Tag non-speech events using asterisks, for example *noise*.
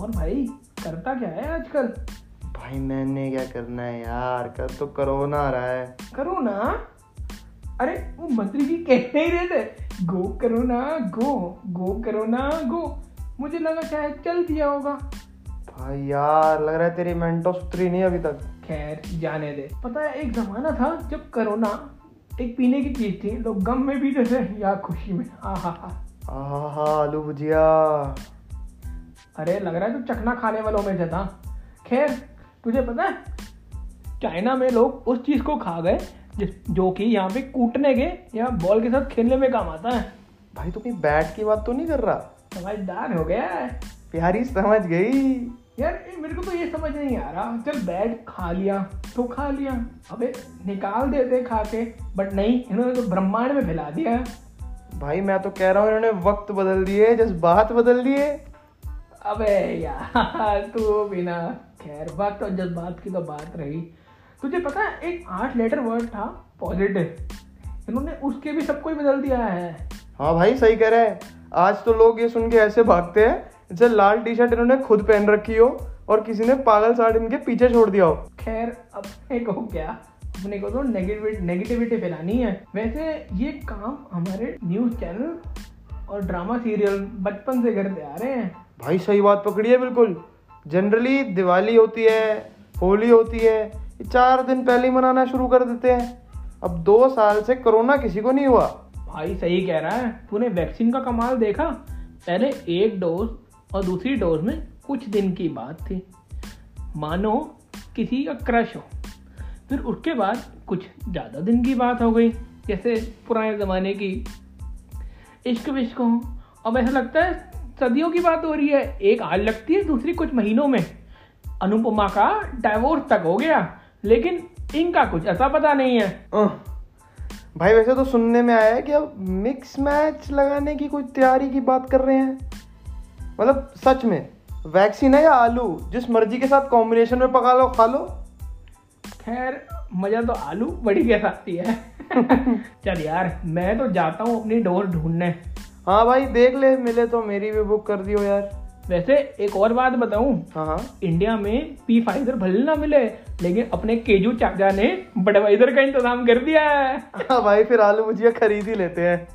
और भाई करता क्या है आजकल? भाई मैंने क्या करना है यार? कल तो कोरोना आ रहा है। करो ना अरे वो मंत्री जी कह नहीं रहे थे गो करो ना गो गो करो ना गो। मुझे लगा शायद चल दिया होगा। भाई यार लग रहा है तेरी मेंटो सुतरी नहीं अभी तक। खैर जाने दे। पता है एक जमाना था जब कोरोना एक पीने की चीज़ थी लोग गम में पीते थे या खुशी में आहा हा हा। आहा आलू भुजिया। अरे लग रहा है तू तो चखना खाने वालों में से था। खैर तुझे पता है चाइना में लोग उस चीज़ को खा गए जो कि यहाँ पे कूटने के या बॉल के साथ खेलने में काम आता है। भाई तू तो कहीं बैट की बात तो नहीं कर रहा? समझदार हो गया है। प्यारी समझ गई। यार ये मेरे को तो ये समझ नहीं आ रहा। चल बैट खा लिया तो खा लिया। अबे निकाल देते खा के बट नहीं इन्होंने तो ब्रह्मांड में फैला दिया। भाई मैं तो कह रहा हूँ इन्होंने वक्त बदल दिए जज्बात बदल दिए। अबे यार तू बिना खैर बात तो जज्बात की तो बात रही। तुझे पता है एक आठ लेटर वर्ड था पॉजिटिव इन्होंने उसके भी सबको ही बदल दिया है। हाँ भाई सही कह रहे हैं। आज तो लोग ये सुन के ऐसे भागते हैं जैसे लाल टी शर्ट इन्होंने खुद पहन रखी हो और किसी ने पागल साड़ इनके पीछे छोड़ दिया हो। खैर अपने को क्या? अपने को तो नेगेटिविटी नेगेटिविटी फैलानी है। वैसे ये काम हमारे न्यूज़ चैनल और ड्रामा सीरियल बचपन से करते आ रहे हैं। भाई, सही बात पकड़ी है, बिल्कुल। जनरली दिवाली होती है, होली होती है, ये चार दिन पहले ही मनाना शुरू कर देते हैं। अब दो साल से कोरोना किसी को नहीं हुआ। भाई, सही कह रहा है। तूने वैक्सीन का कमाल देखा? पहले एक डोज और दूसरी डोज में कुछ दिन की बात थी। मानो किसी का क्रश हो। फिर उसके बाद कुछ ज़्यादा दिन की बात हो गई, जैसे पुराने ज़माने की। इश्क विश्क हो। अब ऐसा लगता है सदियों की बात हो रही है। एक आज लगती है दूसरी कुछ महीनों में। अनुपमा का डाइवोर्स तक हो गया लेकिन इनका कुछ ऐसा पता नहीं है। भाई वैसे तो सुनने में आया है कि अब मिक्स मैच लगाने की कोई तैयारी की बात कर रहे हैं। मतलब सच में वैक्सीन है या आलू? जिस मर्ज़ी के साथ कॉम्बिनेशन में पका लो खा लो। खैर मज़ा तो आलू बड़ी के साथ ही है। *laughs* चल यार मैं तो जाता हूँ अपनी डोर ढूँढने। हाँ भाई देख ले मिले तो मेरी भी बुक कर दियो यार। वैसे एक और बात बताऊँ हाँ हाँ। इंडिया में पी फाइजर भले ना मिले लेकिन अपने केजू चाचा ने बडवाइजर का इंतज़ाम कर दिया है। हाँ भाई फिर आलू मुझे खरीद ही लेते हैं।